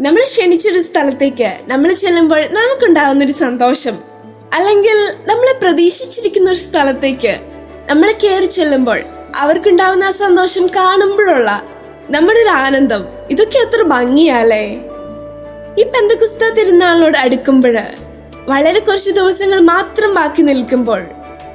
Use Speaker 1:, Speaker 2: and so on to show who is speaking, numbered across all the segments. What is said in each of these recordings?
Speaker 1: നമ്മൾ ക്ഷണിച്ചൊരു സ്ഥലത്തേക്ക് നമ്മൾ ചെല്ലുമ്പോൾ നമുക്കുണ്ടാകുന്ന ഒരു സന്തോഷം. അല്ലെങ്കിൽ നമ്മൾ പ്രതീക്ഷിച്ചിരിക്കുന്ന ഒരു സ്ഥലത്തേക്ക് നമ്മൾ കയറി ചെല്ലുമ്പോൾ അവർക്കുണ്ടാവുന്ന ആ സന്തോഷം കാണുമ്പോഴുള്ള നമ്മുടെ ഒരു ആനന്ദം. ഇതൊക്കെ എത്ര ഭംഗിയാലേ ഈ പെന്തകുസ്ത തിരുനാളിനോട് അടുക്കുമ്പോൾ വളരെ കുറച്ച് ദിവസങ്ങൾ മാത്രം ബാക്കി നിൽക്കുമ്പോൾ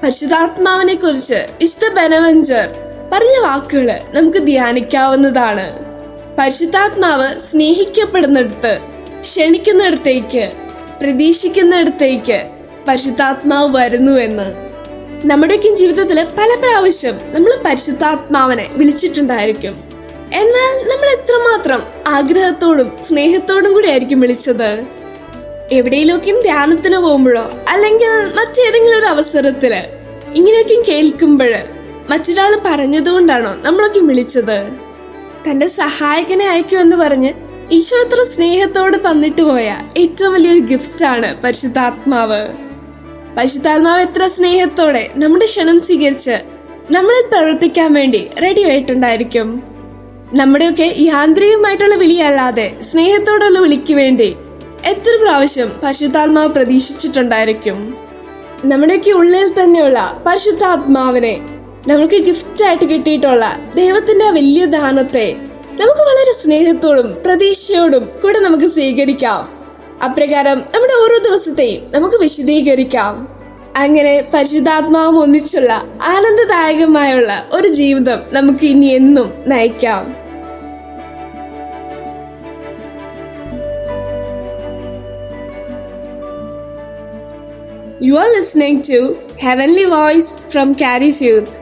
Speaker 1: പരിശുദ്ധാത്മാവിനെ കുറിച്ച് വിശുദ്ധ ബനവഞ്ചർ പറഞ്ഞ വാക്കുകൾ നമുക്ക് ധ്യാനിക്കാവുന്നതാണ്. പരിശുദ്ധാത്മാവ് സ്നേഹിക്കപ്പെടുന്നിടത്ത് ക്ഷണിക്കുന്നിടത്തേക്ക് പ്രതീക്ഷിക്കുന്നിടത്തേക്ക് പരിശുദ്ധാത്മാവ് വരുന്നു എന്ന്. നമ്മുടെയൊക്കെ ജീവിതത്തിൽ പല പ്രാവശ്യം നമ്മൾ പരിശുദ്ധാത്മാവിനെ വിളിച്ചിട്ടുണ്ടായിരിക്കും. എന്നാൽ നമ്മൾ എത്രമാത്രം ആഗ്രഹത്തോടും സ്നേഹത്തോടും കൂടി ആയിരിക്കും വിളിച്ചത്? എവിടെയെങ്കിലുമൊക്കെ ധ്യാനത്തിന് പോകുമ്പോഴോ അല്ലെങ്കിൽ മറ്റേതെങ്കിലും ഒരു അവസരത്തിൽ ഇങ്ങനെയൊക്കെ കേൾക്കുമ്പോൾ മറ്റൊരാൾ പറഞ്ഞതുകൊണ്ടാണോ നമ്മളൊക്കെ വിളിച്ചത്? തന്റെ സഹായകനെ അയക്കുമെന്ന് പറഞ്ഞ് ഈശോ എത്ര സ്നേഹത്തോടെ തന്നിട്ട് പോയ ഏറ്റവും വലിയൊരു ഗിഫ്റ്റാണ് പരിശുദ്ധാത്മാവ്. പരിശുദ്ധാത്മാവ് എത്ര സ്നേഹത്തോടെ നമ്മുടെ ക്ഷണം സ്വീകരിച്ച് നമ്മളെ പ്രവർത്തിക്കാൻ വേണ്ടി റെഡി ആയിട്ടുണ്ടായിരിക്കും. നമ്മുടെയൊക്കെ യാന്ത്രികമായിട്ടുള്ള വിളിയല്ലാതെ സ്നേഹത്തോടുള്ള വിളിക്ക് വേണ്ടി എത്ര പ്രാവശ്യം പരിശുദ്ധാത്മാവ് പ്രതീക്ഷിച്ചിട്ടുണ്ടായിരിക്കും. നമ്മുടെയൊക്കെ ഉള്ളിൽ തന്നെയുള്ള പരിശുദ്ധാത്മാവിനെ നമുക്ക് ഗിഫ്റ്റായിട്ട് കിട്ടിയിട്ടുള്ള ദൈവത്തിന്റെ വലിയ ദാനത്തെ നമുക്ക് വളരെ സ്നേഹത്തോടും പ്രതീക്ഷയോടും കൂടെ നമുക്ക് സ്വീകരിക്കാം. അപ്രകാരം നമ്മുടെ ഓരോ ദിവസത്തെയും നമുക്ക് വിശദീകരിക്കാം. അങ്ങനെ പരിശുദ്ധാത്മാവും ഒന്നിച്ചുള്ള ആനന്ദദായകമായുള്ള ഒരു ജീവിതം നമുക്ക് ഇനി എന്നും നയിക്കാം. You are listening to Heavenly Voice from Carrie Youth.